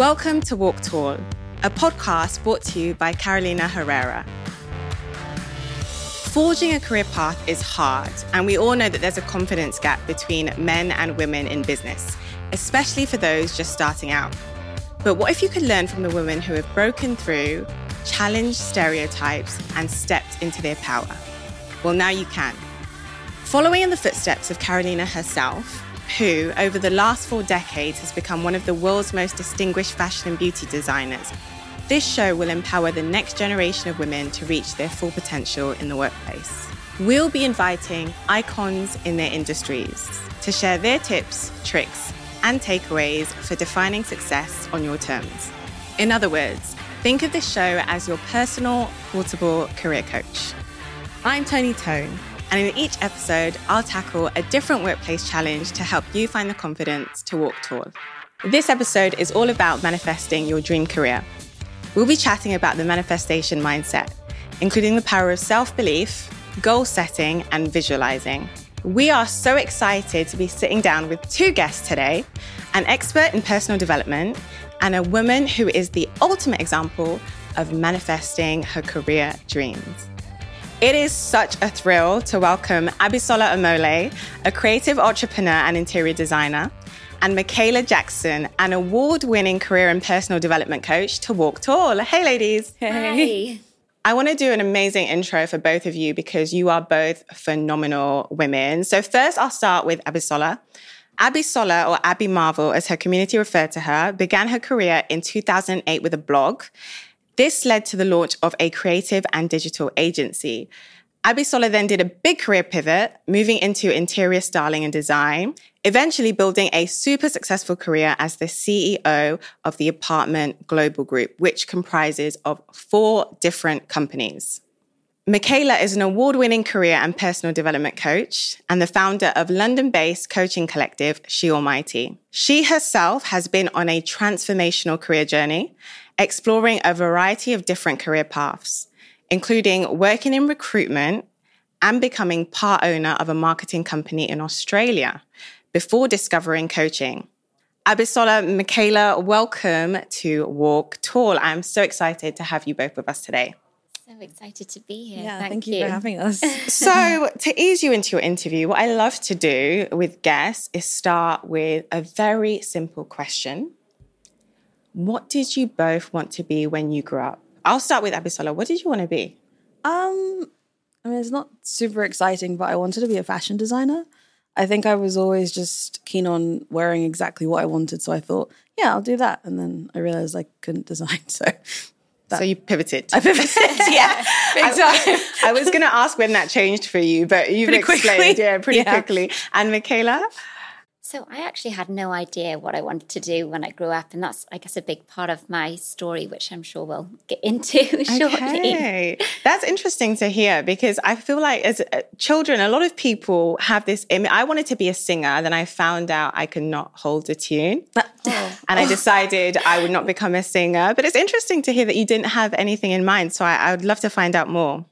Welcome to Walk Tall, a podcast brought to you by Carolina Herrera. Forging a career path is hard, and we all know that there's a confidence gap between men and women in business, especially for those just starting out. But what if you could learn from the women who have broken through, challenged stereotypes, and stepped into their power? Well, now you can. Following in the footsteps of Carolina herself, who, over the last four decades, has become one of the world's most distinguished fashion and beauty designers, this show will empower the next generation of women to reach their full potential in the workplace. We'll be inviting icons in their industries to share their tips, tricks, and takeaways for defining success on your terms. In other words, think of this show as your personal, portable career coach. I'm Toni Tone, and in each episode, I'll tackle a different workplace challenge to help you find the confidence to walk tall. This episode is all about manifesting your dream career. We'll be chatting about the manifestation mindset, including the power of self belief, goal setting, and visualizing. We are so excited to be sitting down with two guests today an expert in personal development and a woman who is the ultimate example of manifesting her career dreams. It is such a thrill to welcome Abisola Omole, a creative entrepreneur and interior designer, and Mikaela Jackson, an award winning career and personal development coach to Walk Tall. Hey, ladies. Hey. I want to do an amazing intro for both of you because you are both phenomenal women. So, first, I'll start with Abisola. Abisola, or Abi Marvel, as her community referred to her, began her career in 2008 with a blog. This led to the launch of a creative and digital agency. Abisola then did a big career pivot, moving into interior styling and design, eventually building a super successful career as the CEO of the Apartment Global Group, which comprises of four different companies. Mikaela is an award winning career and personal development coach and the founder of London based coaching collective She Almighty. She herself has been on a transformational career journey, exploring a variety of different career paths including working in recruitment and becoming part owner of a marketing company in Australia before discovering coaching. Abisola, Mikaela, welcome to Walk Tall. I'm so excited to have you both with us today. So excited to be here. Yeah, thank, thank, you. you for having us. so, to ease you into your interview, what I love to do with guests is start with a very simple question. What did you both want to be when you grew up? I'll start with Abisola. What did you want to be? Um, I mean, it's not super exciting, but I wanted to be a fashion designer. I think I was always just keen on wearing exactly what I wanted, so I thought, yeah, I'll do that. And then I realized I couldn't design, so that, so you pivoted. I pivoted, yeah, big time. I, was going to ask when that changed for you, but you've pretty explained, quickly. yeah, pretty Yeah. quickly. And Mikaela, So I actually had no idea what I wanted to do when I grew up, and that's, I guess, a big part of my story, which I'm sure we'll get into shortly. Okay. That's interesting to hear because I feel like as uh, children, a lot of people have this image. I wanted to be a singer, then I found out I could not hold a tune. And I decided I would not become a singer. But it's interesting to hear that you didn't have anything in mind. So I, I would love to find out more.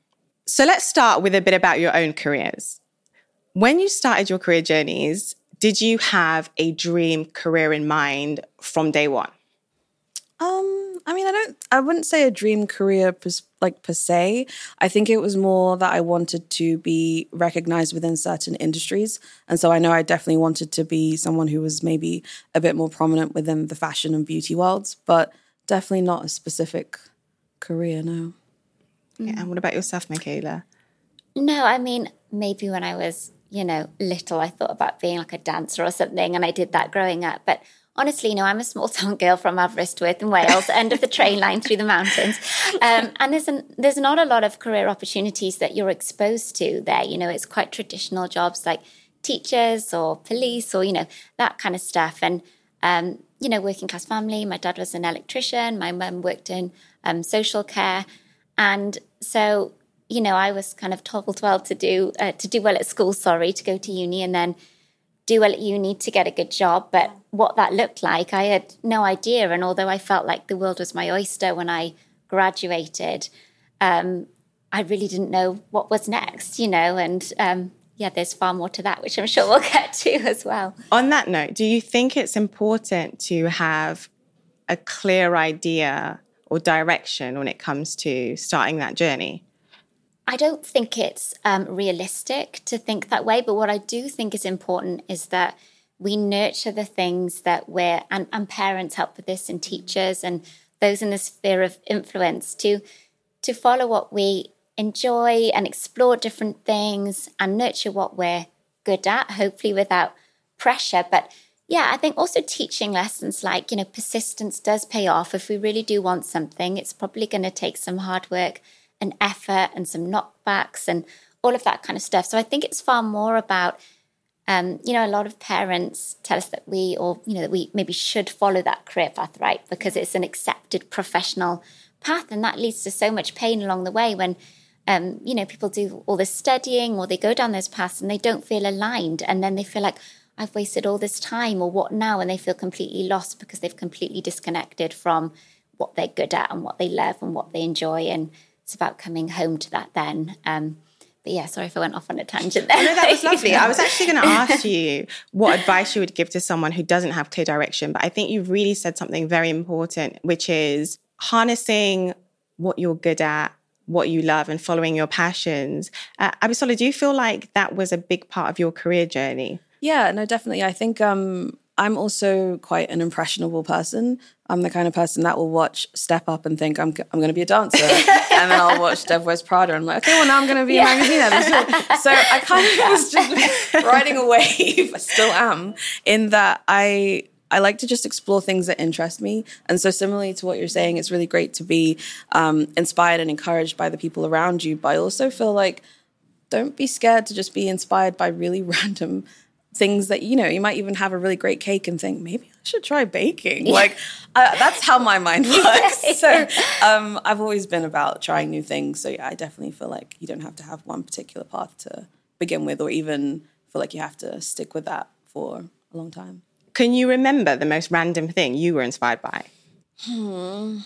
So let's start with a bit about your own careers. When you started your career journeys, did you have a dream career in mind from day one? Um, I mean, I don't. I wouldn't say a dream career, per, like per se. I think it was more that I wanted to be recognized within certain industries, and so I know I definitely wanted to be someone who was maybe a bit more prominent within the fashion and beauty worlds, but definitely not a specific career. No. Yeah. And what about yourself, Mikaela? No, I mean, maybe when I was, you know, little, I thought about being like a dancer or something, and I did that growing up. But honestly, no, I'm a small town girl from Aberystwyth in Wales, end of the train line through the mountains. Um, and there's, an, there's not a lot of career opportunities that you're exposed to there. You know, it's quite traditional jobs like teachers or police or, you know, that kind of stuff. And, um, you know, working class family. My dad was an electrician, my mum worked in um, social care. And so, you know, I was kind of told well to do uh, to do well at school. Sorry, to go to uni and then do well at uni to get a good job. But what that looked like, I had no idea. And although I felt like the world was my oyster when I graduated, um, I really didn't know what was next. You know, and um, yeah, there's far more to that, which I'm sure we'll get to as well. On that note, do you think it's important to have a clear idea or direction when it comes to starting that journey? I don't think it's um, realistic to think that way. But what I do think is important is that we nurture the things that we're, and, and parents help with this, and teachers and those in the sphere of influence to to follow what we enjoy and explore different things and nurture what we're good at, hopefully without pressure. But yeah, I think also teaching lessons like, you know, persistence does pay off. If we really do want something, it's probably going to take some hard work and effort and some knockbacks and all of that kind of stuff. So I think it's far more about, um, you know, a lot of parents tell us that we, or, you know, that we maybe should follow that career path, right? Because it's an accepted professional path. And that leads to so much pain along the way when, um, you know, people do all this studying or they go down those paths and they don't feel aligned. And then they feel like, I've wasted all this time or what now? And they feel completely lost because they've completely disconnected from what they're good at and what they love and what they enjoy. And it's about coming home to that then. Um, but yeah, sorry if I went off on a tangent there. No, that was lovely. I was actually going to ask you what advice you would give to someone who doesn't have clear direction. But I think you've really said something very important, which is harnessing what you're good at, what you love, and following your passions. Uh, Abisola, do you feel like that was a big part of your career journey? Yeah, no, definitely. I think um, I'm also quite an impressionable person. I'm the kind of person that will watch Step Up and think I'm, I'm going to be a dancer, and then I'll watch Devil Wears Prada and I'm like, okay, well now I'm going to be yeah. a magazine editor. So I kind of was just riding a wave. I still am in that I I like to just explore things that interest me. And so, similarly to what you're saying, it's really great to be um, inspired and encouraged by the people around you. But I also feel like don't be scared to just be inspired by really random things that you know you might even have a really great cake and think maybe should try baking. Yeah. like uh, that's how my mind works. So um, i've always been about trying new things. So yeah i definitely feel like you don't have to have one particular path to begin with or even feel like you have to stick with that for a long time. Can you remember the most random thing you were inspired by? Hmm.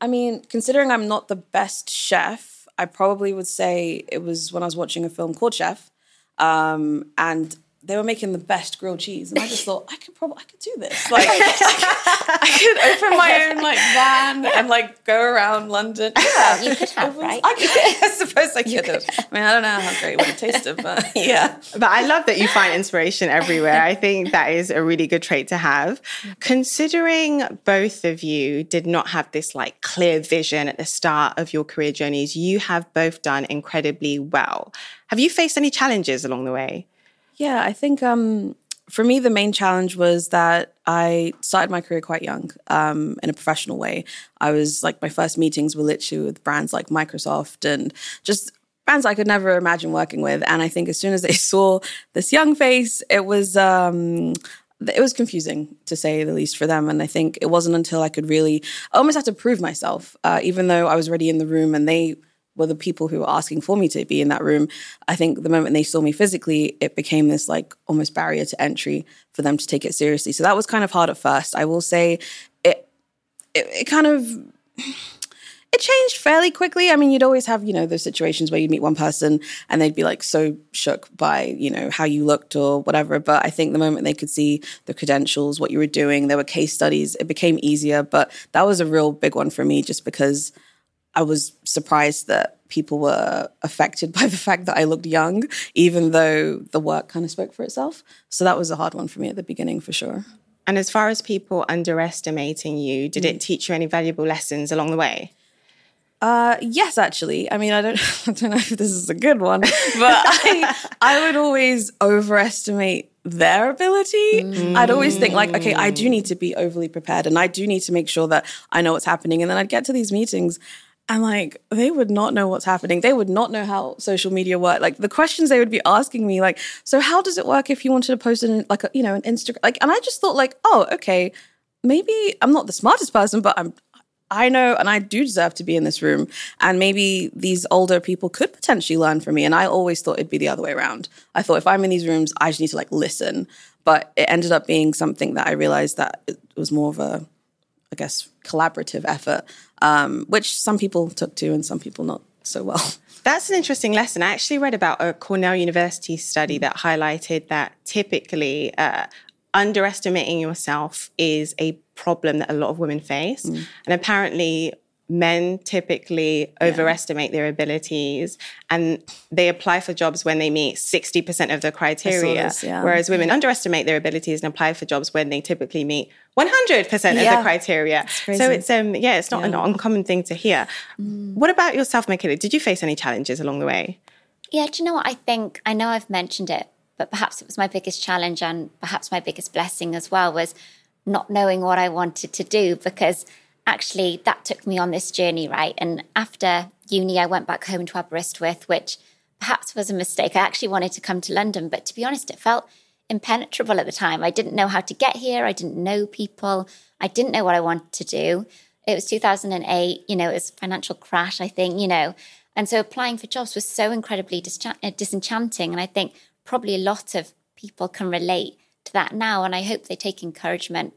i mean considering i'm not the best chef i probably would say it was when i was watching a film called chef um, and they were making the best grilled cheese, and I just thought I could probably I could do this. Like I could open my own like van and like go around London. Yeah, you could have, right? I, could, I suppose I could have. I mean, I don't know how great it would have tasted, but yeah. But I love that you find inspiration everywhere. I think that is a really good trait to have. Considering both of you did not have this like clear vision at the start of your career journeys, you have both done incredibly well. Have you faced any challenges along the way? Yeah, I think um, for me, the main challenge was that I started my career quite young um, in a professional way. I was like, my first meetings were literally with brands like Microsoft and just brands I could never imagine working with. And I think as soon as they saw this young face, it was. Um, it was confusing to say the least for them. And I think it wasn't until I could really I almost had to prove myself, uh, even though I was already in the room and they were the people who were asking for me to be in that room. I think the moment they saw me physically, it became this like almost barrier to entry for them to take it seriously. So that was kind of hard at first. I will say it, it, it kind of, it changed fairly quickly. I mean, you'd always have, you know, those situations where you'd meet one person and they'd be like so shook by, you know, how you looked or whatever. But I think the moment they could see the credentials, what you were doing, there were case studies, it became easier. But that was a real big one for me just because I was surprised that people were affected by the fact that I looked young, even though the work kind of spoke for itself. So that was a hard one for me at the beginning, for sure. And as far as people underestimating you, did mm. it teach you any valuable lessons along the way? Uh, yes, actually. I mean, I don't, I don't know if this is a good one, but I, I would always overestimate their ability. Mm. I'd always think like, okay, I do need to be overly prepared, and I do need to make sure that I know what's happening. And then I'd get to these meetings, and like they would not know what's happening. They would not know how social media work. Like the questions they would be asking me, like, so how does it work if you wanted to post it like a, you know, an Instagram? Like, and I just thought like, oh, okay, maybe I'm not the smartest person, but I'm I know and I do deserve to be in this room. And maybe these older people could potentially learn from me. And I always thought it'd be the other way around. I thought if I'm in these rooms, I just need to like listen. But it ended up being something that I realized that it was more of a I guess, collaborative effort, um, which some people took to and some people not so well. That's an interesting lesson. I actually read about a Cornell University study that highlighted that typically uh, underestimating yourself is a problem that a lot of women face. Mm. And apparently, men typically yeah. overestimate their abilities and they apply for jobs when they meet 60% of the criteria this, yeah. whereas women yeah. underestimate their abilities and apply for jobs when they typically meet 100% of the criteria so it's um yeah it's not an uncommon thing to hear mm. what about yourself mikaela did you face any challenges along the way yeah do you know what i think i know i've mentioned it but perhaps it was my biggest challenge and perhaps my biggest blessing as well was not knowing what i wanted to do because actually that took me on this journey, right? And after uni, I went back home to Aberystwyth, which perhaps was a mistake. I actually wanted to come to London, but to be honest, it felt impenetrable at the time. I didn't know how to get here. I didn't know people. I didn't know what I wanted to do. It was 2008, you know, it was financial crash, I think, you know. And so applying for jobs was so incredibly uh, disenchanting. And I think probably a lot of people can relate to that now. And I hope they take encouragement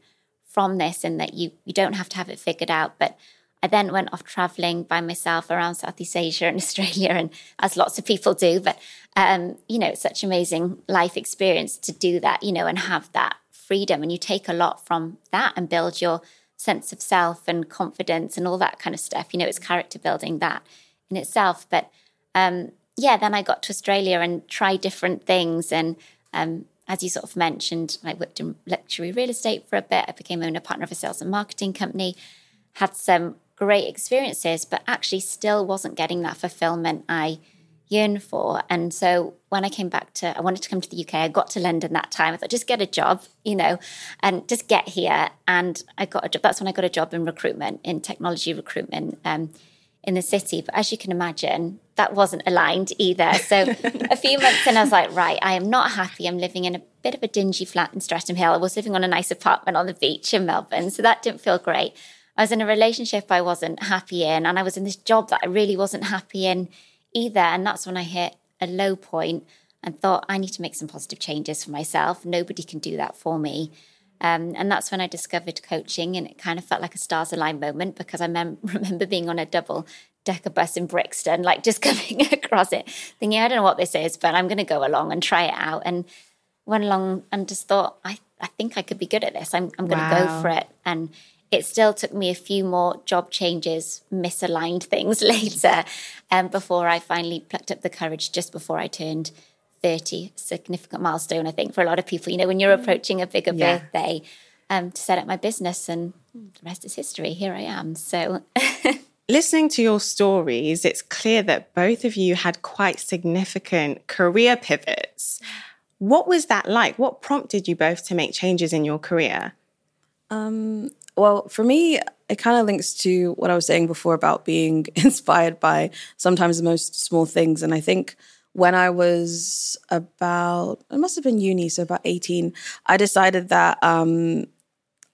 from this and that you you don't have to have it figured out. But I then went off traveling by myself around Southeast Asia and Australia, and as lots of people do. But um, you know, it's such amazing life experience to do that, you know, and have that freedom. And you take a lot from that and build your sense of self and confidence and all that kind of stuff. You know, it's character building that in itself. But um, yeah, then I got to Australia and tried different things and um, as you sort of mentioned, I worked in luxury real estate for a bit. I became owner partner of a sales and marketing company, had some great experiences, but actually still wasn't getting that fulfillment I yearned for. And so when I came back to, I wanted to come to the UK. I got to London that time. I thought, just get a job, you know, and just get here. And I got a job. That's when I got a job in recruitment, in technology recruitment. Um, in the city. But as you can imagine, that wasn't aligned either. So a few months in, I was like, right, I am not happy. I'm living in a bit of a dingy flat in Streatham Hill. I was living on a nice apartment on the beach in Melbourne. So that didn't feel great. I was in a relationship I wasn't happy in, and I was in this job that I really wasn't happy in either. And that's when I hit a low point and thought, I need to make some positive changes for myself. Nobody can do that for me. Um, and that's when I discovered coaching, and it kind of felt like a stars aligned moment because I mem- remember being on a double decker bus in Brixton, like just coming across it, thinking, I don't know what this is, but I'm going to go along and try it out. And went along and just thought, I, I think I could be good at this. I'm, I'm going to wow. go for it. And it still took me a few more job changes, misaligned things later, um, before I finally plucked up the courage just before I turned 30 significant milestone i think for a lot of people. You know when you're mm. approaching a bigger yeah. birthday um, to set up my business and the rest is history here i am. So listening to your stories it's clear that both of you had quite significant career pivots. What was that like? What prompted you both to make changes in your career? Um, well for me it kind of links to what i was saying before about being inspired by sometimes the most small things. And i think when I was about, it must have been uni, so about 18, I decided that um,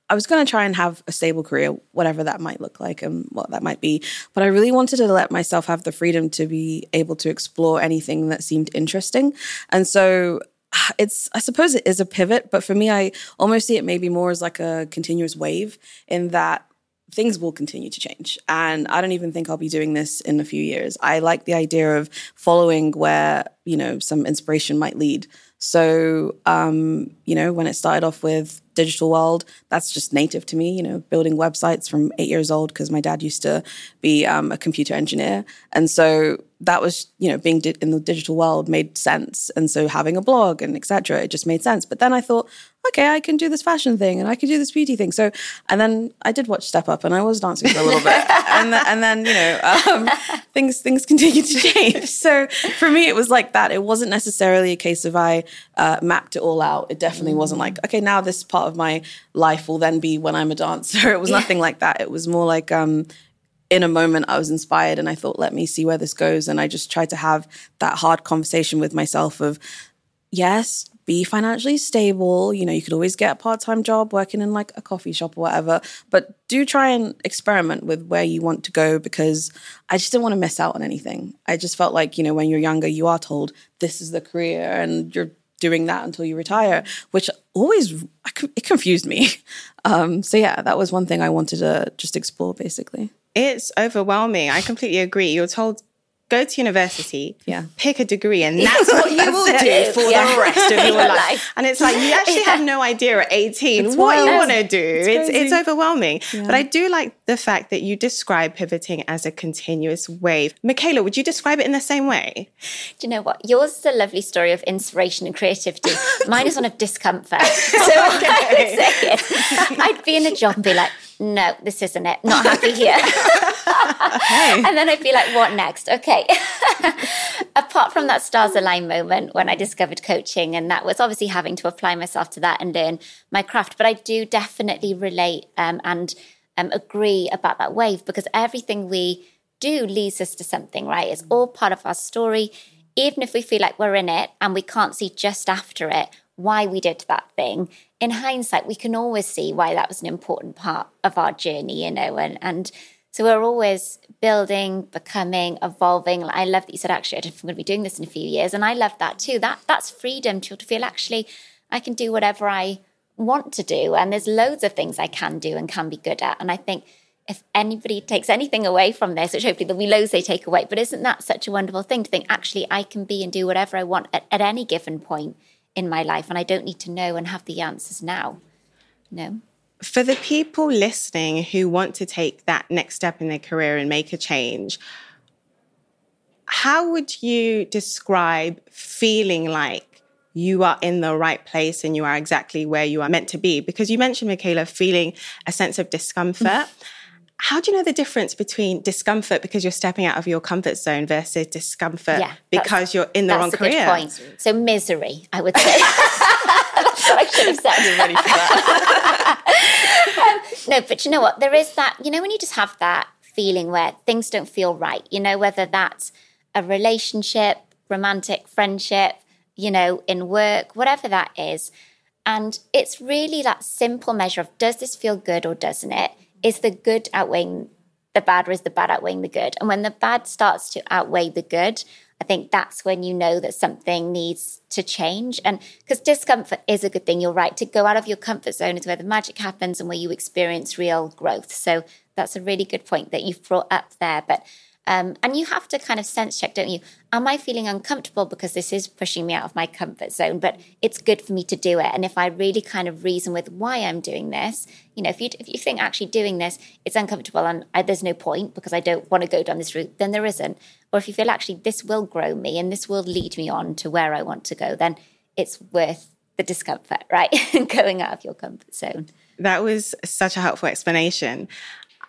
I was going to try and have a stable career, whatever that might look like and what that might be. But I really wanted to let myself have the freedom to be able to explore anything that seemed interesting. And so it's i suppose it is a pivot but for me i almost see it maybe more as like a continuous wave in that things will continue to change. And I don't even think I'll be doing this in a few years. I like the idea of following where, you know, some inspiration might lead. So, um, you know, when it started off with digital world, that's just native to me, you know, building websites from eight years old because my dad used to be um, a computer engineer. And so that was, you know, being di- in the digital world made sense. And so having a blog and etc. it just made sense. But then I thought, okay, I can do this fashion thing and I can do this beauty thing. So, and then I did watch Step Up and I was dancing for a little bit. and, then, and then, you know, um, things, things continued to change. So for me, it was like that. It wasn't necessarily a case of I uh, mapped it all out. It definitely wasn't like, okay, now this part of my life will then be when I'm a dancer. It was yeah. nothing like that. It was more like, um, in a moment I was inspired and I thought, let me see where this goes. And I just tried to have that hard conversation with myself of, yes, be financially stable. You know, you could always get a part time job working in like a coffee shop or whatever, but do try and experiment with where you want to go because I just didn't want to miss out on anything. I just felt like, you know, when you're younger, you are told this is the career and you're doing that until you retire, which always it confused me. Um, so yeah, that was one thing I wanted to just explore basically. It's overwhelming. I completely agree. You're told go to university, Yeah. pick a degree, and that's what you will do for Yeah. the rest of your Your life. life. And it's like you actually have no idea at 18 It's what you want to do. It's, it's, crazy. overwhelming. But I do like the fact that you describe pivoting as a continuous wave. Mikaela, would you describe it in the same way? Do you know what? Yours is a lovely story of inspiration and creativity. Mine is one of discomfort. So what I would say is, I'd be in a job and be like, no, this isn't it. Not happy here. And then I'd be like, what next? Okay. Apart from that stars align moment when I discovered coaching, and that was obviously having to apply myself to that and learn my craft. But I do definitely relate um, and um, agree about that wave because everything we do leads us to something, right? It's all part of our story. Even if we feel like we're in it and we can't see just after it why we did that thing, in hindsight, we can always see why that was an important part of our journey, you know, and, and so we're always building, becoming, evolving. I love that you said, actually, I don't think I'm going to be doing this in a few years. And I love that too. That That's freedom to feel, actually, I can do whatever I want to do. And there's loads of things I can do and can be good at. And I think if anybody takes anything away from this, which hopefully there'll be loads they take away, but isn't that such a wonderful thing to think, actually, I can be and do whatever I want at, at any given point in my life. And I don't need to know and have the answers now. No. For the people listening who want to take that next step in their career and make a change, how would you describe feeling like you are in the right place and you are exactly where you are meant to be? Because you mentioned, Mikaela, feeling a sense of discomfort. Mm. How do you know the difference between discomfort because you're stepping out of your comfort zone versus discomfort Yeah, because you're in the That's wrong a career? good point. So misery, I would say. That's what I should have said. Um, no, but you know what? There is that, you know, when you just have that feeling where things don't feel right, you know, whether that's a relationship, romantic friendship, you know, in work, whatever that is. And it's really that simple measure of does this feel good or doesn't it? Is the good outweighing the bad or is the bad outweighing the good? And when the bad starts to outweigh the good, I think that's when you know that something needs to change. And because discomfort is a good thing, you're right. To go out of your comfort zone is where the magic happens and where you experience real growth. So that's a really good point that you've brought up there. But um, and you have to kind of sense check, don't you? Am I feeling uncomfortable because this is pushing me out of my comfort zone? But it's good for me to do it. And if I really kind of reason with why I'm doing this, you know, if you if you think actually doing this it's uncomfortable and I, there's no point because I don't want to go down this route, then there isn't. Or if you feel actually this will grow me and this will lead me on to where I want to go, then it's worth the discomfort, right? Going out of your comfort zone. That was such a helpful explanation.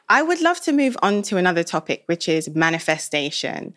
I would love to move on to another topic, which is manifestation.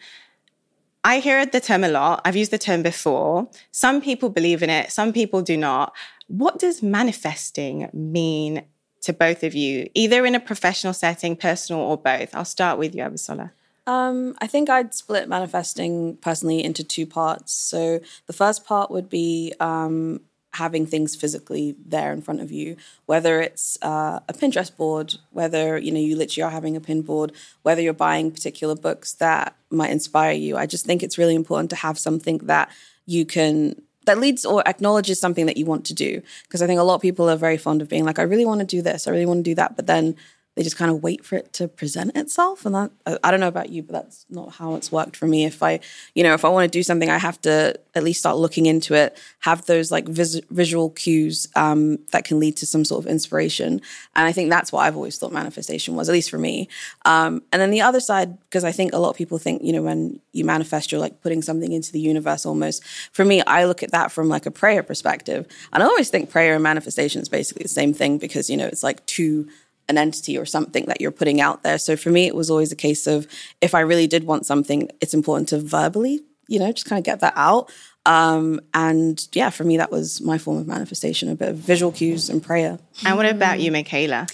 I hear the term a lot. I've used the term before. Some people believe in it, some people do not. What does manifesting mean to both of you, either in a professional setting, personal, or both? I'll start with you, Abisola. Um, I think I'd split manifesting personally into two parts. So the first part would be um, having things physically there in front of you, whether it's uh, a Pinterest board, whether you know you literally are having a pin board, whether you're buying particular books that might inspire you. I just think it's really important to have something that you can that leads or acknowledges something that you want to do. Because I think a lot of people are very fond of being like, I really want to do this, I really want to do that, but then they just kind of wait for it to present itself and that I, I don't know about you but that's not how it's worked for me. If i you know if i want to do something i have to at least start looking into it have those like vis- visual cues um, that can lead to some sort of inspiration. And i think that's what i've always thought manifestation was at least for me. Um, and then the other side because i think a lot of people think you know when you manifest you're like putting something into the universe almost. For me i look at that from like a prayer perspective. And i always think prayer and manifestation is basically the same thing because you know it's like two an entity or something that you're putting out there. So for me, it was always a case of if I really did want something, it's important to verbally, you know, just kind of get that out. Um, and yeah, for me, that was my form of manifestation, a bit of visual cues and prayer. And what about you, Mikaela?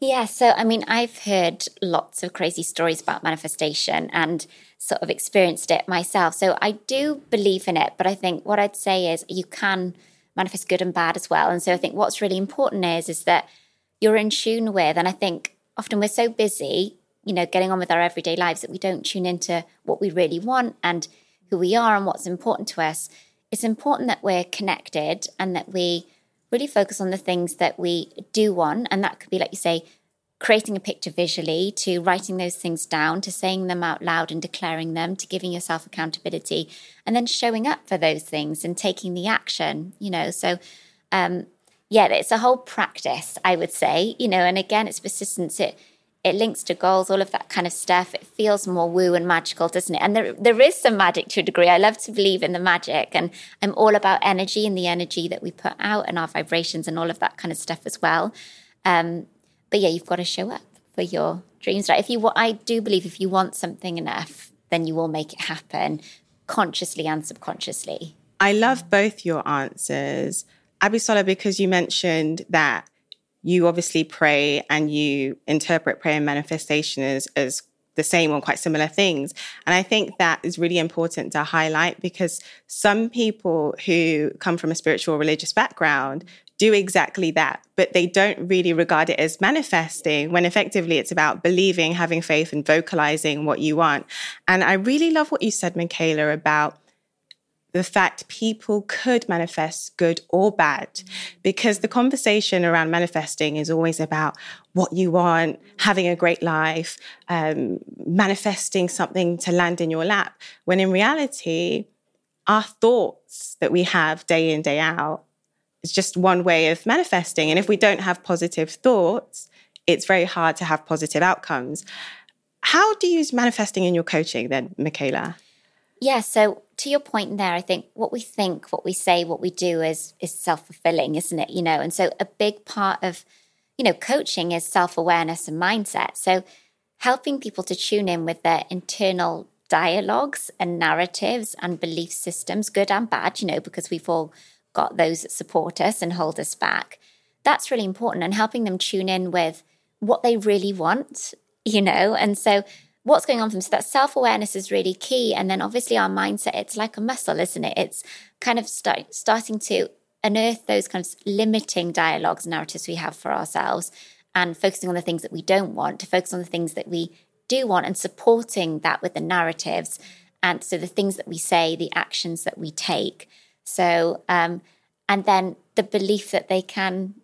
Yeah, so I mean, I've heard lots of crazy stories about manifestation and sort of experienced it myself. So I do believe in it, but I think what I'd say is you can manifest good and bad as well. And so I think what's really important is is that you're in tune with, and I think often we're so busy, you know, getting on with our everyday lives that we don't tune into what we really want and who we are and what's important to us. It's important that we're connected and that we really focus on the things that we do want. And that could be, like you say, creating a picture visually to writing those things down to saying them out loud and declaring them to giving yourself accountability and then showing up for those things and taking the action you know so um yeah it's a whole practice i would say you know and again it's persistence it it links to goals all of that kind of stuff it feels more woo and magical doesn't it and there, there is some magic to a degree i love to believe in the magic and i'm all about energy and the energy that we put out and our vibrations and all of that kind of stuff as well um, but yeah, you've got to show up for your dreams, right? If you, I do believe if you want something enough, then you will make it happen consciously and subconsciously. I love both your answers. Abisola, because you mentioned that you obviously pray and you interpret prayer and manifestation as, as the same or quite similar things. And I think that is really important to highlight because some people who come from a spiritual religious background do exactly that, but they don't really regard it as manifesting when effectively it's about believing, having faith, and vocalizing what you want. And I really love what you said, Mikaela, about the fact people could manifest good or bad because the conversation around manifesting is always about what you want having a great life um, manifesting something to land in your lap when in reality our thoughts that we have day in day out is just one way of manifesting. And if we don't have positive thoughts, it's very hard to have positive outcomes. How do you use manifesting in your coaching then, Mikaela? Yeah, so to your point there, I think what we think, what we say, what we do is is self-fulfilling, isn't it? You know, and so a big part of, you know, coaching is self-awareness and mindset. So helping people to tune in with their internal dialogues and narratives and belief systems, good and bad, you know, because we've all got those that support us and hold us back. That's really important and helping them tune in with what they really want, you know, and so what's going on for them. So that self awareness is really key. And then obviously our mindset, it's like a muscle, isn't it? It's kind of start, starting to unearth those kind of limiting dialogues, narratives we have for ourselves and focusing on the things that we don't want to focus on the things that we do want and supporting that with the narratives. And so the things that we say, the actions that we take. So, um, and then the belief that they can,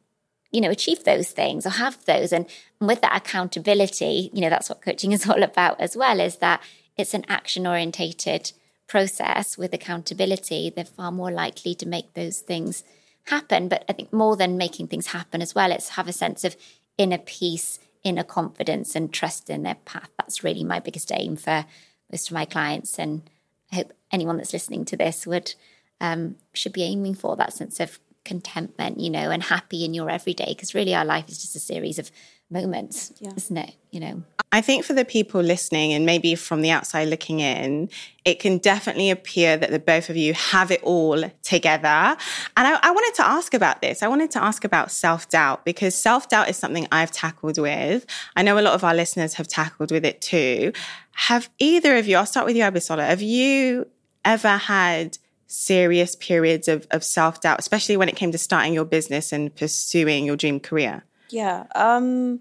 you know, achieve those things or have those. And, and with that accountability, you know, that's what coaching is all about as well, is that it's an action orientated process with accountability. They're far more likely to make those things happen. But I think more than making things happen as well, it's have a sense of inner peace, inner confidence, and trust in their path. That's really my biggest aim for most of my clients. And I hope anyone that's listening to this would um, should be aiming for that sense of contentment, you know, and happy in your everyday. Because really, our life is just a series of moments, yeah. isn't it? You know. I think for the people listening and maybe from the outside looking in, it can definitely appear that the both of you have it all together. And I, I wanted to ask about this. I wanted to ask about self doubt because self doubt is something I've tackled with. I know a lot of our listeners have tackled with it too. Have either of you, I'll start with you, Abisola, have you ever had serious periods of, of self doubt, especially when it came to starting your business and pursuing your dream career? Yeah. Um,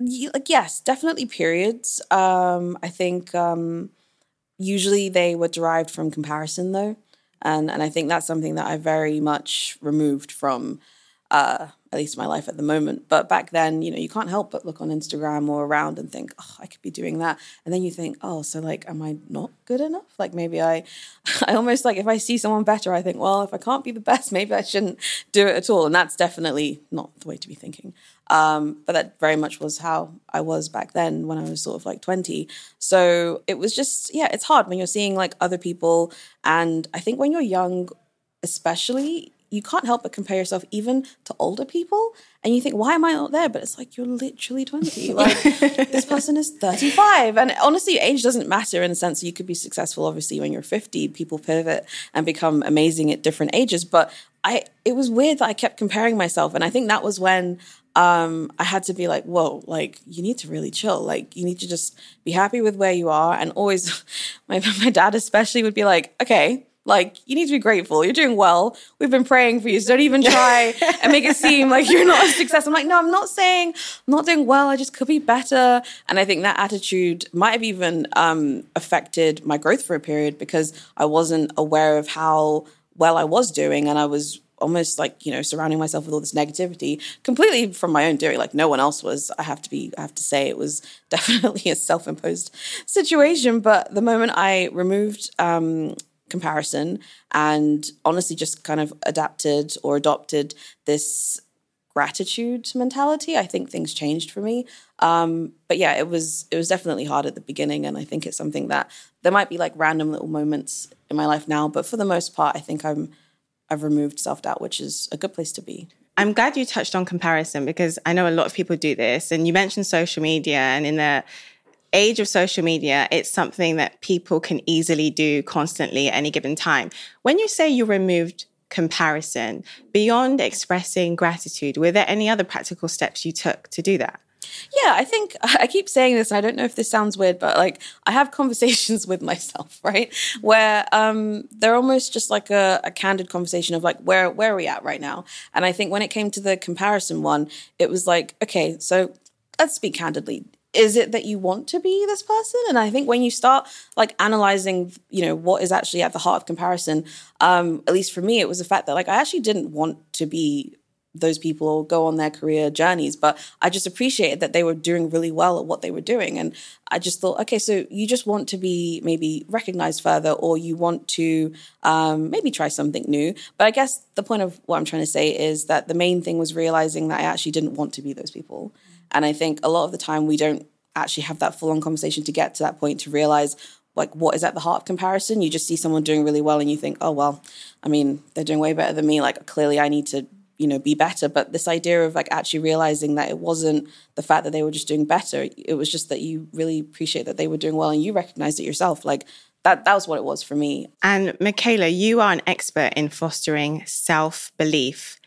like yes, definitely periods. Um, I think um, usually they were derived from comparison though, and and I think that's something that I very much removed from uh, at least my life at the moment. But back then, you know, you can't help but look on Instagram or around and think, oh, I could be doing that. And then you think, oh, so like, am I not good enough? Like maybe I, I almost like if I see someone better, I think, well, if I can't be the best, maybe I shouldn't do it at all. And that's definitely not the way to be thinking. Um, but that very much was how I was back then when I was sort of like 20. So it was just, yeah, it's hard when you're seeing like other people. And I think when you're young, especially, you can't help but compare yourself even to older people and you think why am i not there? But it's like you're literally 20 like this person is 35 and honestly age doesn't matter in the sense that you could be successful obviously when you're 50 people pivot and become amazing at different ages. But i it was weird that i kept comparing myself. And i think that was when um, I had to be like, whoa, like you need to really chill. Like you need to just be happy with where you are. And always, my my dad especially would be like, okay, like, you need to be grateful. You're doing well. We've been praying for you. So don't even try and make it seem like you're not a success. I'm like, no, I'm not saying I'm not doing well. I just could be better. And I think that attitude might have even um, affected my growth for a period because I wasn't aware of how well I was doing. And I was almost like you know surrounding myself with all this negativity completely from my own doing like no one else was i have to be i have to say it was definitely a self-imposed situation but the moment i removed um, comparison and honestly just kind of adapted or adopted this gratitude mentality i think things changed for me um, but yeah it was it was definitely hard at the beginning and i think it's something that there might be like random little moments in my life now but for the most part i think i'm I've removed self doubt, which is a good place to be. I'm glad you touched on comparison because I know a lot of people do this. And you mentioned social media, and in the age of social media, it's something that people can easily do constantly at any given time. When you say you removed comparison, beyond expressing gratitude, were there any other practical steps you took to do that? Yeah, I think I keep saying this, and I don't know if this sounds weird, but like I have conversations with myself, right? Where um, they're almost just like a, a candid conversation of like, where where are we at right now? And I think when it came to the comparison one, it was like, okay, so let's speak candidly is it that you want to be this person and i think when you start like analyzing you know what is actually at the heart of comparison um at least for me it was the fact that like i actually didn't want to be those people or go on their career journeys. But I just appreciated that they were doing really well at what they were doing. And I just thought, okay, so you just want to be maybe recognized further, or you want to um, maybe try something new. But I guess the point of what I'm trying to say is that the main thing was realizing that I actually didn't want to be those people. And I think a lot of the time we don't actually have that full on conversation to get to that point to realize like what is at the heart of comparison. You just see someone doing really well and you think oh well i mean they're doing way better than me. Like clearly i need to you know be better. But this idea of like actually realizing that it wasn't the fact that they were just doing better it was just that you really appreciate that they were doing well and you recognized it yourself. Like that that was what it was for me. And mikaela you are an expert in fostering self-belief.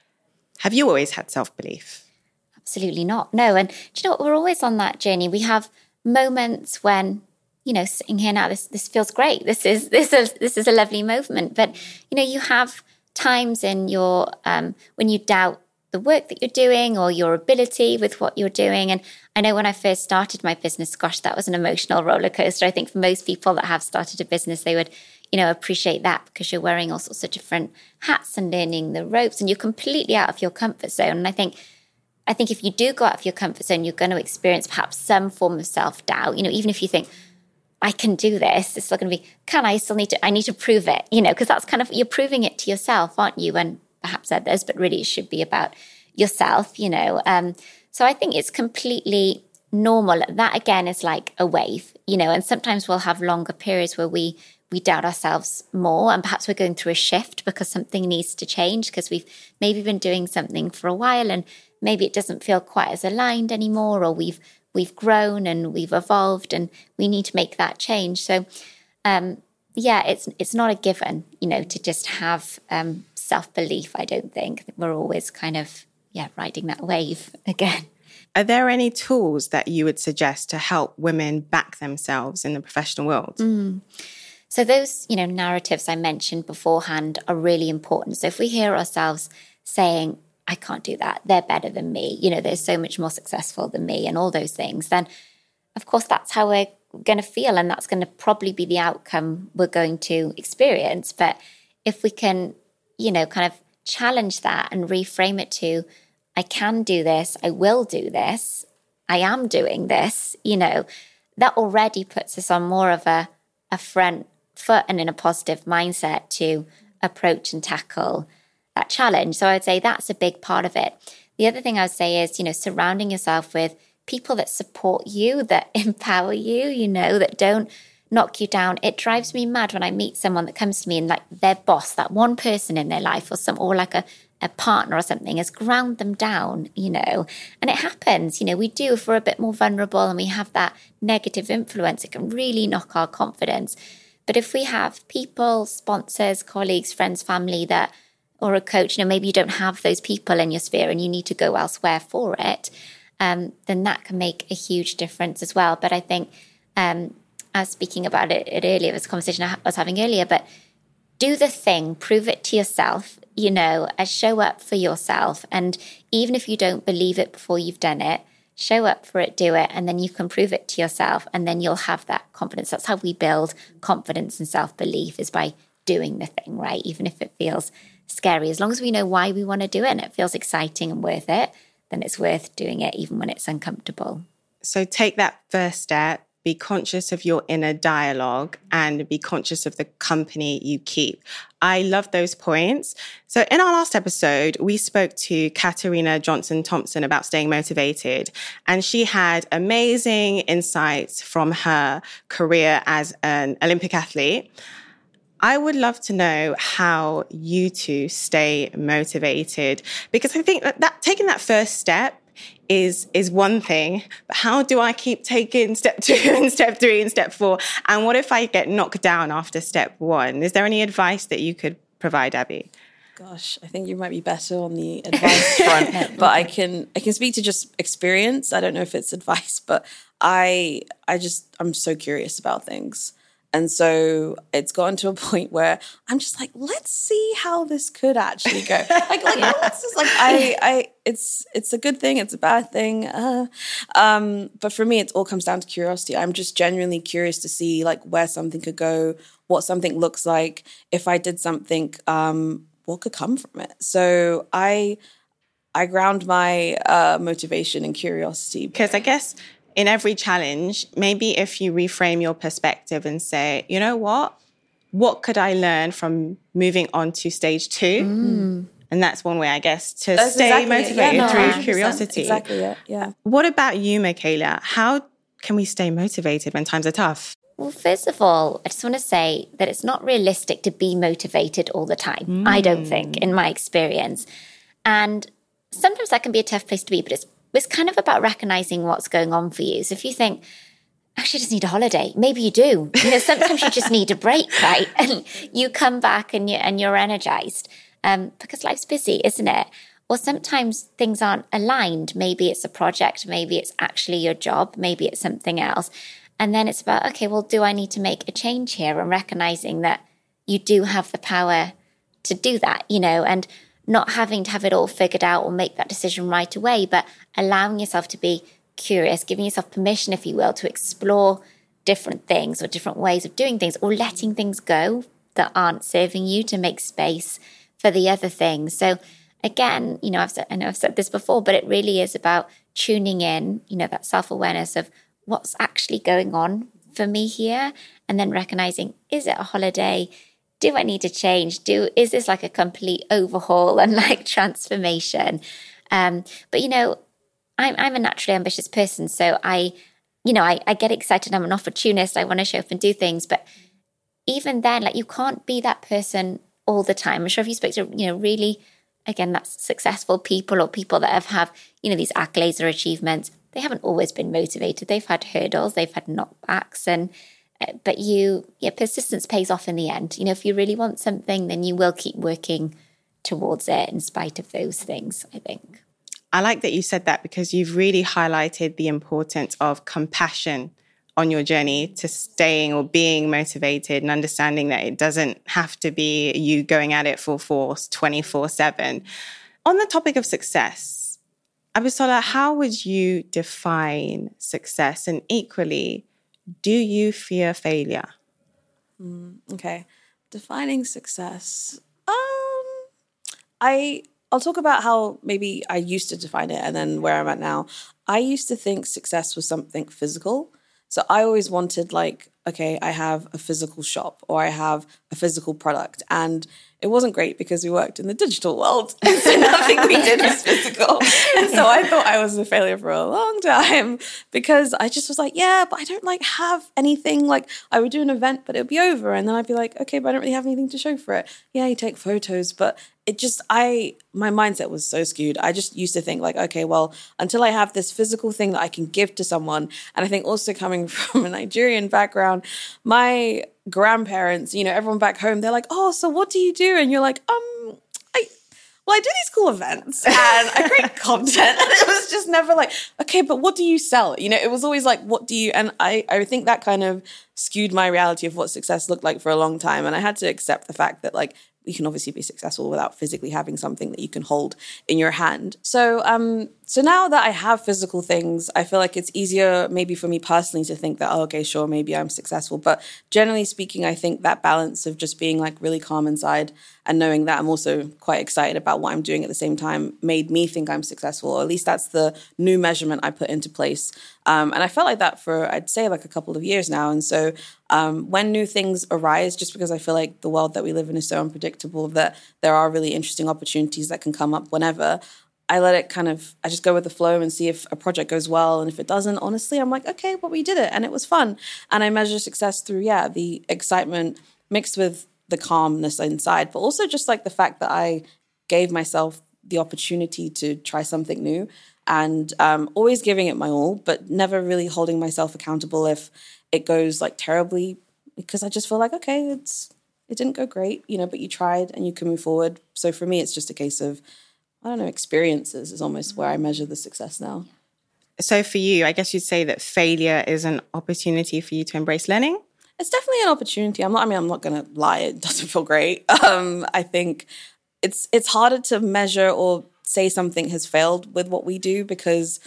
Have you always had self-belief absolutely not no and do you know what we're always on that journey we have moments when you know sitting here now this this feels great this is this is this is a lovely movement but you know you have times in your um, when you doubt the work that you're doing or your ability with what you're doing. And I know when I first started my business, gosh, that was an emotional roller coaster. I think for most people that have started a business, they would, you know, appreciate that because you're wearing all sorts of different hats and learning the ropes and you're completely out of your comfort zone. And I think I think if you do go out of your comfort zone, you're going to experience perhaps some form of self doubt. You know, even if you think, I can do this. It's still going to be, can I still need to, I need to prove it, you know, because that's kind of, you're proving it to yourself, aren't you? And perhaps others, but really it should be about yourself, you know. Um, so I think it's completely normal. That again is like a wave, you know, and sometimes we'll have longer periods where we, we doubt ourselves more and perhaps we're going through a shift because something needs to change because we've maybe been doing something for a while and maybe it doesn't feel quite as aligned anymore or we've we've grown and we've evolved and we need to make that change. So um, yeah it's it's not a given you know to just have um, self-belief i don't think. We're always kind of yeah riding that wave again. Are there any tools that you would suggest to help women back themselves in the professional world? Mm. so those you know narratives i mentioned beforehand are really important. So if we hear ourselves saying I can't do that. They're better than me. You know, they're so much more successful than me and all those things. Then, of course, that's how we're going to feel. And that's going to probably be the outcome we're going to experience. But if we can, you know, kind of challenge that and reframe it to, I can do this. I will do this. I am doing this, you know, that already puts us on more of a, a front foot and in a positive mindset to approach and tackle that challenge. So I'd say that's a big part of it. The other thing I would say is, you know, surrounding yourself with people that support you, that empower you, you know, that don't knock you down. It drives me mad when I meet someone that comes to me and like their boss, that one person in their life or some or like a, a partner or something has ground them down, you know. And it happens, you know, we do if we're a bit more vulnerable and we have that negative influence, it can really knock our confidence. But if we have people, sponsors, colleagues, friends, family that or a coach, you know, maybe you don't have those people in your sphere and you need to go elsewhere for it, um, then that can make a huge difference as well. But I think um, I was speaking about it, it earlier, this conversation I was having earlier, but do the thing, prove it to yourself, you know, uh, show up for yourself. And even if you don't believe it before you've done it, show up for it, do it, and then you can prove it to yourself. And then you'll have that confidence. That's how we build confidence and self belief is by doing the thing, right? Even if it feels scary. As long as we know why we want to do it and it feels exciting and worth it, then it's worth doing it even when it's uncomfortable. So take that first step, be conscious of your inner dialogue and be conscious of the company you keep. I love those points. So, in our last episode, we spoke to Katarina Johnson Thompson about staying motivated, and she had amazing insights from her career as an Olympic athlete. I would love to know how you two stay motivated because I think that, that taking that first step is is one thing but how do i keep taking step two and step three and step four? And what if i get knocked down after step one? Is there any advice that you could provide Abi? Gosh i think you might be better on the advice front but i can i can speak to just experience. I don't know if it's advice but i i just i'm so curious about things and so it's gotten to a point where I'm just like, let's see how this could actually go. like, like, yeah. just, like I, I, it's, it's a good thing. It's a bad thing. Uh, um, but for me, it all comes down to curiosity. I'm just genuinely curious to see like where something could go, what something looks like. If I did something, um, what could come from it? So I, I ground my uh, motivation and curiosity because I guess in every challenge, maybe if you reframe your perspective and say, you know what? What could I learn from moving on to stage two? Mm. And that's one way, I guess, to that's stay exactly motivated yeah, no, through 100%. curiosity. Exactly it. Yeah. What about you, Mikaela? How can we stay motivated when times are tough? Well, first of all, I just want to say that it's not realistic to be motivated all the time. Mm. I don't think, in my experience. And sometimes that can be a tough place to be, but it's it's kind of about recognizing what's going on for you. So if you think, actually, I just need a holiday, maybe you do. You know, sometimes you just need a break, right? And you come back and you and you're energized um, because life's busy, isn't it? Or sometimes things aren't aligned. Maybe it's a project, maybe it's actually your job, maybe it's something else. And then it's about, okay, well, do I need to make a change here? And recognizing that you do have the power to do that, you know, and not having to have it all figured out or make that decision right away, but allowing yourself to be curious, giving yourself permission, if you will, to explore different things or different ways of doing things or letting things go that aren't serving you to make space for the other things. So again, you know, I've said, I know I've said this before, but it really is about tuning in, you know, that self awareness of what's actually going on for me here. And then recognizing, is it a holiday? Do I need to change? Do is this like a complete overhaul and like transformation? Um, but you know, I'm I'm a naturally ambitious person, so I, you know, I, I get excited. I'm an opportunist. I want to show up and do things, but even then, like you can't be that person all the time. I'm sure if you speak to you know really, again, that's successful people or people that have have you know these accolades or achievements. They haven't always been motivated. They've had hurdles. They've had knockbacks and but you yeah persistence pays off in the end. You know if you really want something then you will keep working towards it in spite of those things i think. I like that you said that because you've really highlighted the importance of compassion on your journey to staying or being motivated and understanding that it doesn't have to be you going at it full force 24 7 on the topic of success abisola how would you define success? And equally do you fear failure? Mm, okay. Defining success. Um I I'll talk about how maybe I used to define it and then where I'm at now. I used to think success was something physical. So I always wanted like okay, I have a physical shop or I have a physical product and it wasn't great because we worked in the digital world. so nothing we did was physical. And so I thought I was a failure for a long time because I just was like, yeah, but I don't like have anything. Like I would do an event, but it would be over. And then I'd be like, okay, but I don't really have anything to show for it. Yeah, you take photos, but it just I my mindset was so skewed. I just used to think like, okay, well, until I have this physical thing that I can give to someone, and I think also coming from a Nigerian background, my grandparents, you know, everyone back home, they're like, "Oh, so what do you do?" And you're like, "Um, I well, I do these cool events and I create content." And it was just never like, "Okay, but what do you sell?" You know, it was always like, "What do you?" And I I think that kind of skewed my reality of what success looked like for a long time, and I had to accept the fact that like you can obviously be successful without physically having something that you can hold in your hand. So, um, so now that I have physical things, I feel like it's easier maybe for me personally to think that, oh, okay, sure, maybe I'm successful. But generally speaking, I think that balance of just being like really calm inside and knowing that I'm also quite excited about what I'm doing at the same time made me think I'm successful. Or at least that's the new measurement I put into place. Um, and I felt like that for, I'd say, like a couple of years now. And so um, when new things arise, just because I feel like the world that we live in is so unpredictable that there are really interesting opportunities that can come up whenever, I let it kind of, I just go with the flow and see if a project goes well. And if it doesn't, honestly, I'm like, okay, but we did it and it was fun. And I measure success through, yeah, the excitement mixed with the calmness inside, but also just like the fact that I gave myself the opportunity to try something new and um, always giving it my all, but never really holding myself accountable if it goes like terribly because I just feel like, okay, it's, it didn't go great, you know, but you tried and you can move forward. So for me, it's just a case of, I don't know, experiences is almost where I measure the success now. So for you, I guess you'd say that failure is an opportunity for you to embrace learning? It's definitely an opportunity. I'm not I mean I'm not going to lie, it doesn't feel great. Um, I think it's it's harder to measure or say something has failed with what we do because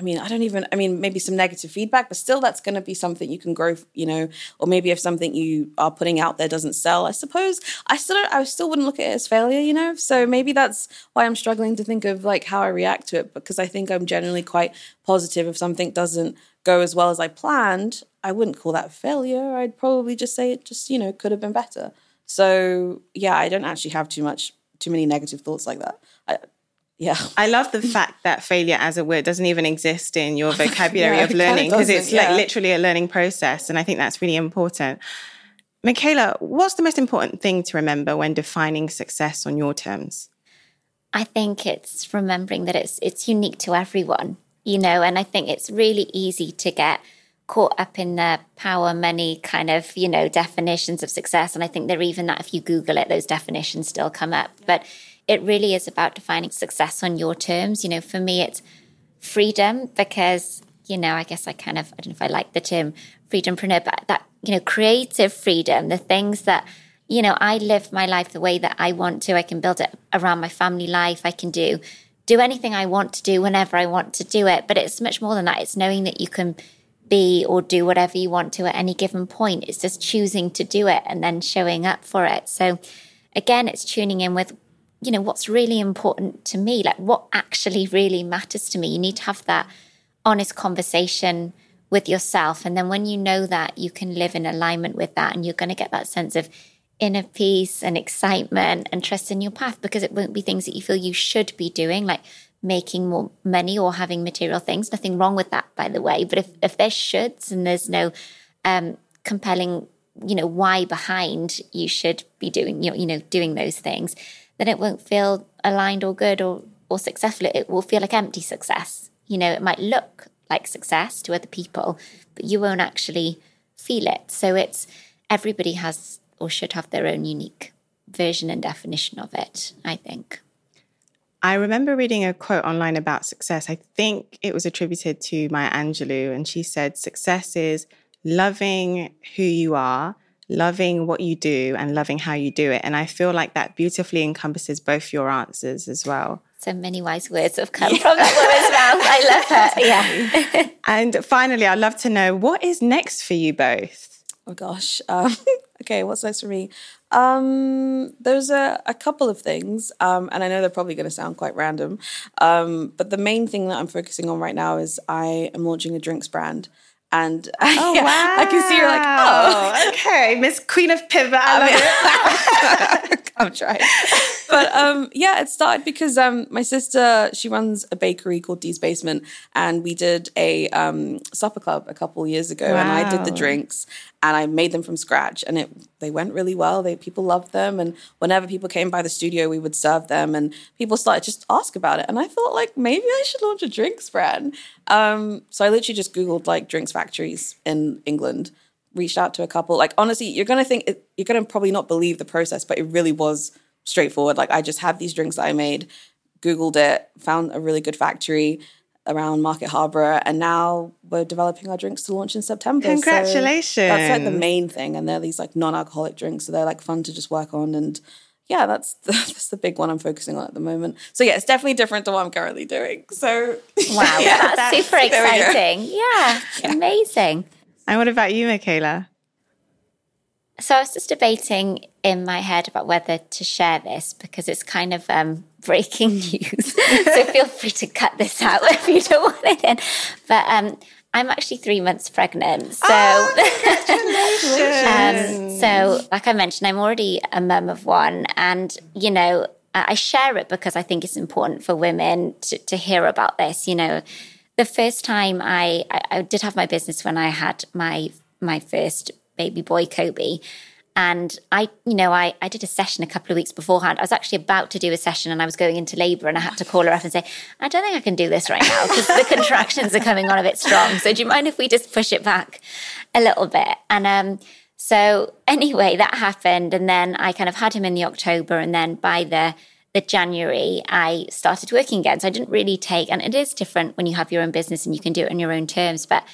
I mean, I don't even, I mean, maybe some negative feedback, but still that's going to be something you can grow, you know, or maybe if something you are putting out there doesn't sell, I suppose I still, I still wouldn't look at it as failure, you know? So maybe that's why I'm struggling to think of like how I react to it because I think I'm generally quite positive if something doesn't go as well as I planned. I wouldn't call that failure. I'd probably just say it just, you know, could have been better. So yeah, I don't actually have too much, too many negative thoughts like that. I, yeah. I love the fact that failure as a word doesn't even exist in your vocabulary yeah, of learning because it's yeah. like literally a learning process. And I think that's really important. Mikaela, what's the most important thing to remember when defining success on your terms? I think it's remembering that it's it's unique to everyone, you know, and I think it's really easy to get caught up in the power money kind of, you know, definitions of success. And I think they're even that if you Google it, those definitions still come up. But it really is about defining success on your terms. You know, for me, it's freedom because, you know, I guess I kind of, I don't know if I like the term freedompreneur, but that, you know, creative freedom, the things that, you know, I live my life the way that I want to. I can build it around my family life. I can do do anything I want to do whenever I want to do it. But it's much more than that. It's knowing that you can be or do whatever you want to at any given point. It's just choosing to do it and then showing up for it. So again, it's tuning in with you know, what's really important to me, like what actually really matters to me. You need to have that honest conversation with yourself. And then when you know that, you can live in alignment with that and you're going to get that sense of inner peace and excitement and trust in your path because it won't be things that you feel you should be doing, like making more money or having material things. Nothing wrong with that, by the way. But if, if there's shoulds and there's no um, compelling, you know, why behind you should be doing, you know, you know, doing those things, then it won't feel aligned or good or, or successful. It will feel like empty success. You know, it might look like success to other people, but you won't actually feel it. So it's everybody has or should have their own unique version and definition of it, I think. I remember reading a quote online about success. I think it was attributed to Maya Angelou, and she said, Success is loving who you are loving what you do and loving how you do it. And I feel like that beautifully encompasses both your answers as well. So many wise words have come yeah. from that woman's mouth. I love her. Yeah. and finally, I'd love to know what is next for you both? Oh gosh. Um, okay, what's next for me? Um, there's a, a couple of things, um, and I know they're probably going to sound quite random, um, but the main thing that I'm focusing on right now is I am launching a drinks brand. And oh, yeah, wow. I can see you're like, oh, okay, Miss Queen of Pivot. I love I'm trying. But um, yeah, it started because um, my sister, she runs a bakery called Dee's Basement, and we did a um, supper club a couple years ago, wow. and I did the drinks, and I made them from scratch, and it they went really well. They people loved them, and whenever people came by the studio, we would serve them, and people started just ask about it. And I thought like maybe I should launch a drinks brand. Um, so I literally just googled like drinks factories in England, reached out to a couple. Like honestly, you're gonna think it, you're gonna probably not believe the process, but it really was straightforward. Like I just had these drinks that I made, googled it, found a really good factory around Market Harbour, and now we're developing our drinks to launch in September. Congratulations! So that's like the main thing, and they're these like non-alcoholic drinks, so they're like fun to just work on and yeah, that's the, that's the big one I'm focusing on at the moment. So yeah, it's definitely different to what I'm currently doing. So wow, yeah, that's, super exciting. Yeah, yeah, amazing. And what about you, Mikaela? So I was just debating in my head about whether to share this because it's kind of um, breaking news. so feel free to cut this out if you don't want it in. But um, I'm actually three months pregnant. So, oh, um, so like I mentioned, I'm already a mum of one, and you know, I share it because I think it's important for women to, to hear about this. You know, the first time I, I, I did have my business when I had my my first baby boy, Kobe. And I, you know, I, I did a session a couple of weeks beforehand. I was actually about to do a session and I was going into labor and I had to call her up and say, I don't think I can do this right now because the contractions are coming on a bit strong. So do you mind if we just push it back a little bit? And um, so anyway, that happened. And then I kind of had him in the October. And then by the, the January, I started working again. So I didn't really take, and it is different when you have your own business and you can do it on your own terms. But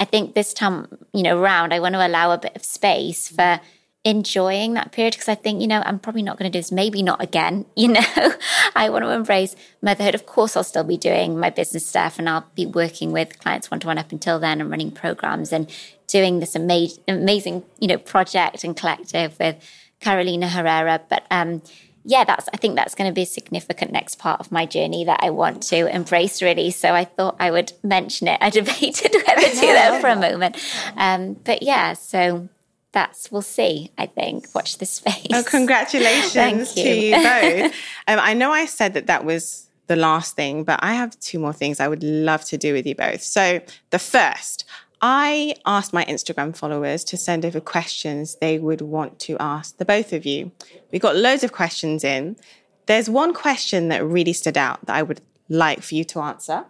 I think this time, you know, round, I want to allow a bit of space for enjoying that period because I think, you know, I'm probably not going to do this, maybe not again. You know, I want to embrace motherhood. Of course, I'll still be doing my business stuff and I'll be working with clients one to one up until then and running programs and doing this amazing, amazing, you know, project and collective with Carolina Herrera. But, um, yeah, that's I think that's going to be a significant next part of my journey that I want to embrace really. So I thought I would mention it. I debated whether to do that for a moment, um, but yeah. So that's we'll see. I think watch this space. Oh, congratulations you. to you both. um, I know I said that that was the last thing, but I have two more things I would love to do with you both. So the first, I asked my Instagram followers to send over questions they would want to ask the both of you. We got loads of questions in. There's one question that really stood out that I would like for you to answer.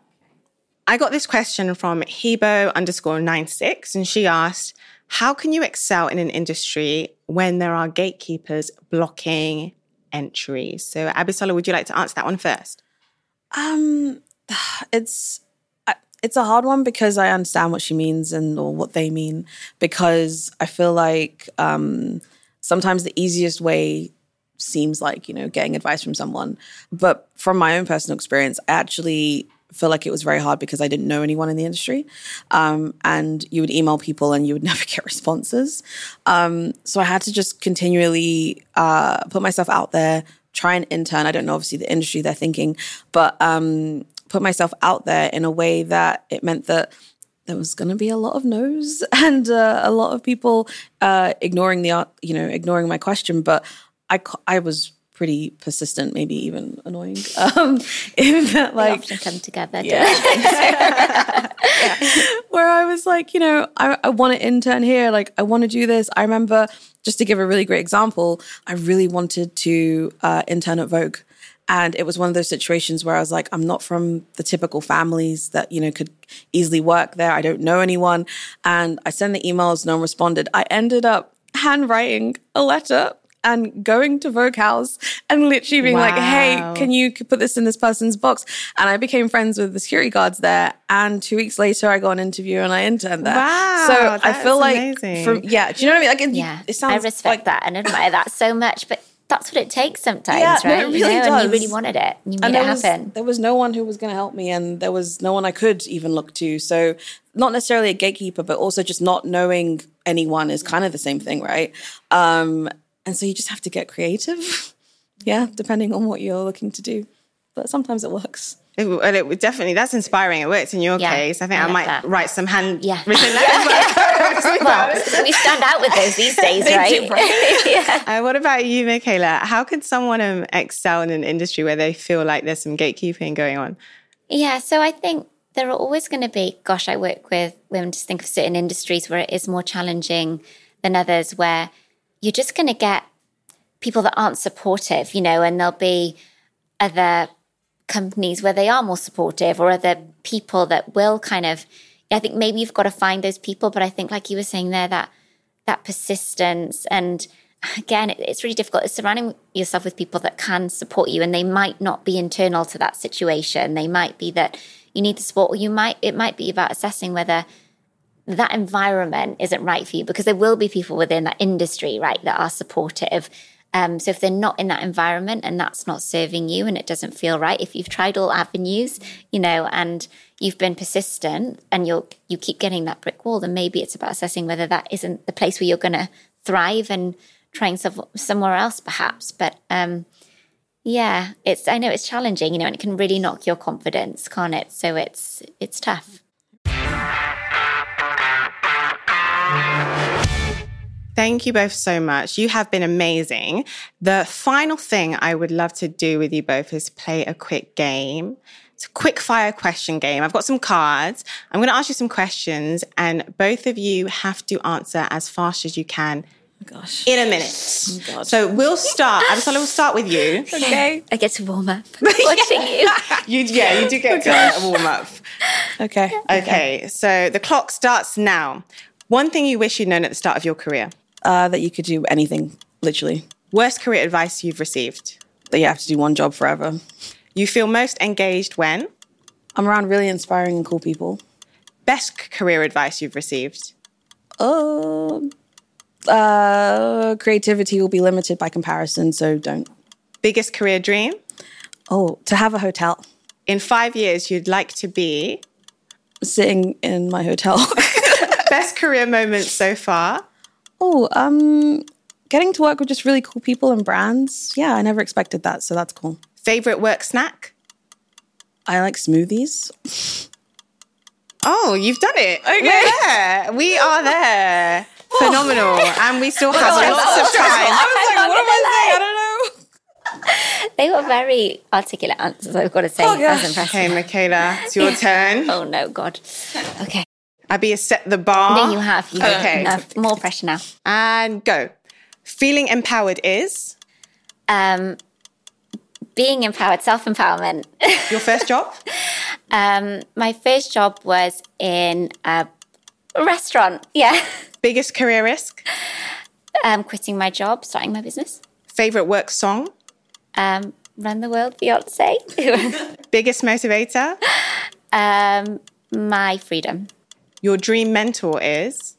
I got this question from Hebo underscore 96, and she asked, How can you excel in an industry when there are gatekeepers blocking entry? So, Abisola, would you like to answer that one first? Um, it's it's a hard one because I understand what she means and or what they mean because I feel like um, sometimes the easiest way seems like you know getting advice from someone, but from my own personal experience, I actually feel like it was very hard because I didn't know anyone in the industry, um, and you would email people and you would never get responses. Um, so I had to just continually uh, put myself out there, try and intern. I don't know obviously the industry they're thinking, but um, put myself out there in a way that it meant that there was going to be a lot of no's and uh, a lot of people uh, ignoring the you know ignoring my question but i i was pretty persistent maybe even annoying um in that like they often come together yeah. yeah. where i was like you know i, I want to intern here like i want to do this i remember just to give a really great example i really wanted to uh, intern at vogue and it was one of those situations where I was like, I'm not from the typical families that, you know, could easily work there. I don't know anyone. And I sent the emails, no one responded. I ended up handwriting a letter and going to Vogue House and literally being wow. like, hey, can you put this in this person's box? And I became friends with the security guards there. And two weeks later, I got an interview and I interned there. Wow. So I feel like, from, yeah, do you know what I mean? Like, yeah, it, it sounds I respect like, that and admire that so much. But that's what it takes sometimes, yeah, right? No, it really you know, does. And you really wanted it. You made and it happen. Was, there was no one who was going to help me, and there was no one I could even look to. So, not necessarily a gatekeeper, but also just not knowing anyone is kind of the same thing, right? Um, and so you just have to get creative, yeah, depending on what you're looking to do. But sometimes it works. It, and it definitely that's inspiring. It worked in your yeah, case. I think I, I might that. write some hand yeah. written letters. well, we stand out with those these days, right? yeah. Uh, what about you, Mikaela? How can someone um, excel in an industry where they feel like there's some gatekeeping going on? Yeah, so I think there are always going to be. Gosh, I work with women. Just think of certain industries where it is more challenging than others, where you're just going to get people that aren't supportive, you know, and there'll be other companies where they are more supportive or other people that will kind of I think maybe you've got to find those people, but I think like you were saying there that that persistence and again it's really difficult. It's surrounding yourself with people that can support you and they might not be internal to that situation. They might be that you need the support or you might it might be about assessing whether that environment isn't right for you because there will be people within that industry right that are supportive Um, so if they're not in that environment and that's not serving you and it doesn't feel right, if you've tried all avenues, you know, and you've been persistent and you'll you keep getting that brick wall, then maybe it's about assessing whether that isn't the place where you're going to thrive and trying some, somewhere else, perhaps. But um, yeah, it's I know it's challenging, you know, and it can really knock your confidence, can't it? So it's it's tough. Thank you both so much. You have been amazing. The final thing I would love to do with you both is play a quick game. It's a quick fire question game. I've got some cards. I'm going to ask you some questions, and both of you have to answer as fast as you can Oh gosh. in a minute. God. So we'll start. Abisola, we'll start with you. Okay. I get to warm up watching you. You, yeah, you do get to warm up. Okay. Okay, so the clock starts now. One thing you wish you'd known at the start of your career. Uh, that you could do anything, literally. Worst career advice you've received. That you have to do one job forever. You feel most engaged when? I'm around really inspiring and cool people. Best career advice you've received. Uh, uh, creativity will be limited by comparison, so don't. Biggest career dream? Oh, to have a hotel. In five years, you'd like to be. Sitting in my hotel. Best career moment so far? Oh, um, getting to work with just really cool people and brands. Yeah, I never expected that, so that's cool. Favorite work snack? I like smoothies. Oh, you've done it. Okay. We're there. We are there. Phenomenal. And we still have lots of time. I was like, what am I saying? I don't know. They were very articulate answers, I've got to say. Oh, That was impressive. Okay, Mikaela, it's your turn. Oh no, God. Okay. Abi has set the bar. Then you have you Okay. have more pressure now. And go. Feeling empowered is Um, being empowered, self empowerment. your first job? um, my first job was in a restaurant. Yeah. Biggest career risk? Um, quitting my job, starting my business. Favorite work song? Um, run the world, Beyonce. Biggest motivator? um, my freedom. Your dream mentor is?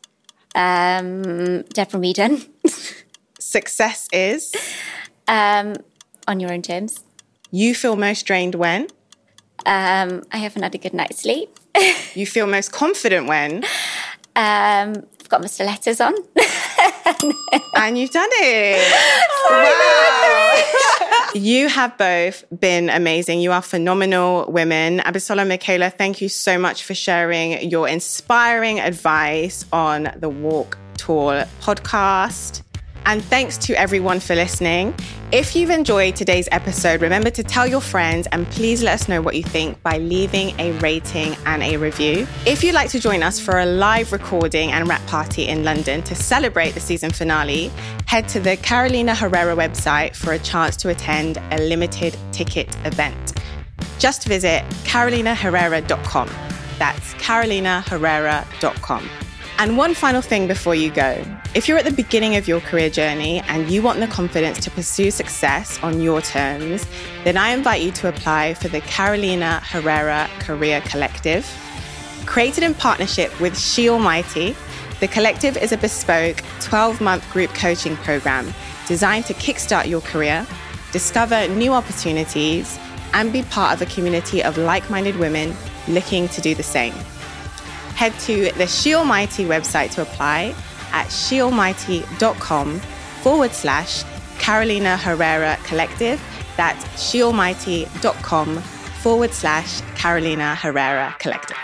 Um, Deborah Meaden. Success is? um, on your own terms. You feel most drained when? Um, I haven't had a good night's sleep. You feel most confident when? Um, I've got my stilettos on. And you've done it. wow. you have both been amazing. You are phenomenal women. Abisola Mikaela, thank you so much for sharing your inspiring advice on the Walk Tall podcast. And thanks to everyone for listening. If you've enjoyed today's episode, remember to tell your friends and please let us know what you think by leaving a rating and a review. If you'd like to join us for a live recording and wrap party in London to celebrate the season finale, head to the Carolina Herrera website for a chance to attend a limited ticket event. Just visit carolinaherrera.com. That's carolinaherrera.com. And one final thing before you go. If you're at the beginning of your career journey and you want the confidence to pursue success on your terms, then I invite you to apply for the Carolina Herrera Career Collective. Created in partnership with She Almighty, the collective is a bespoke 12 month group coaching program designed to kickstart your career, discover new opportunities, and be part of a community of like minded women looking to do the same head to the She Almighty website to apply at shealmighty.com forward slash Carolina Herrera Collective. That's shealmighty.com forward slash Carolina Herrera Collective.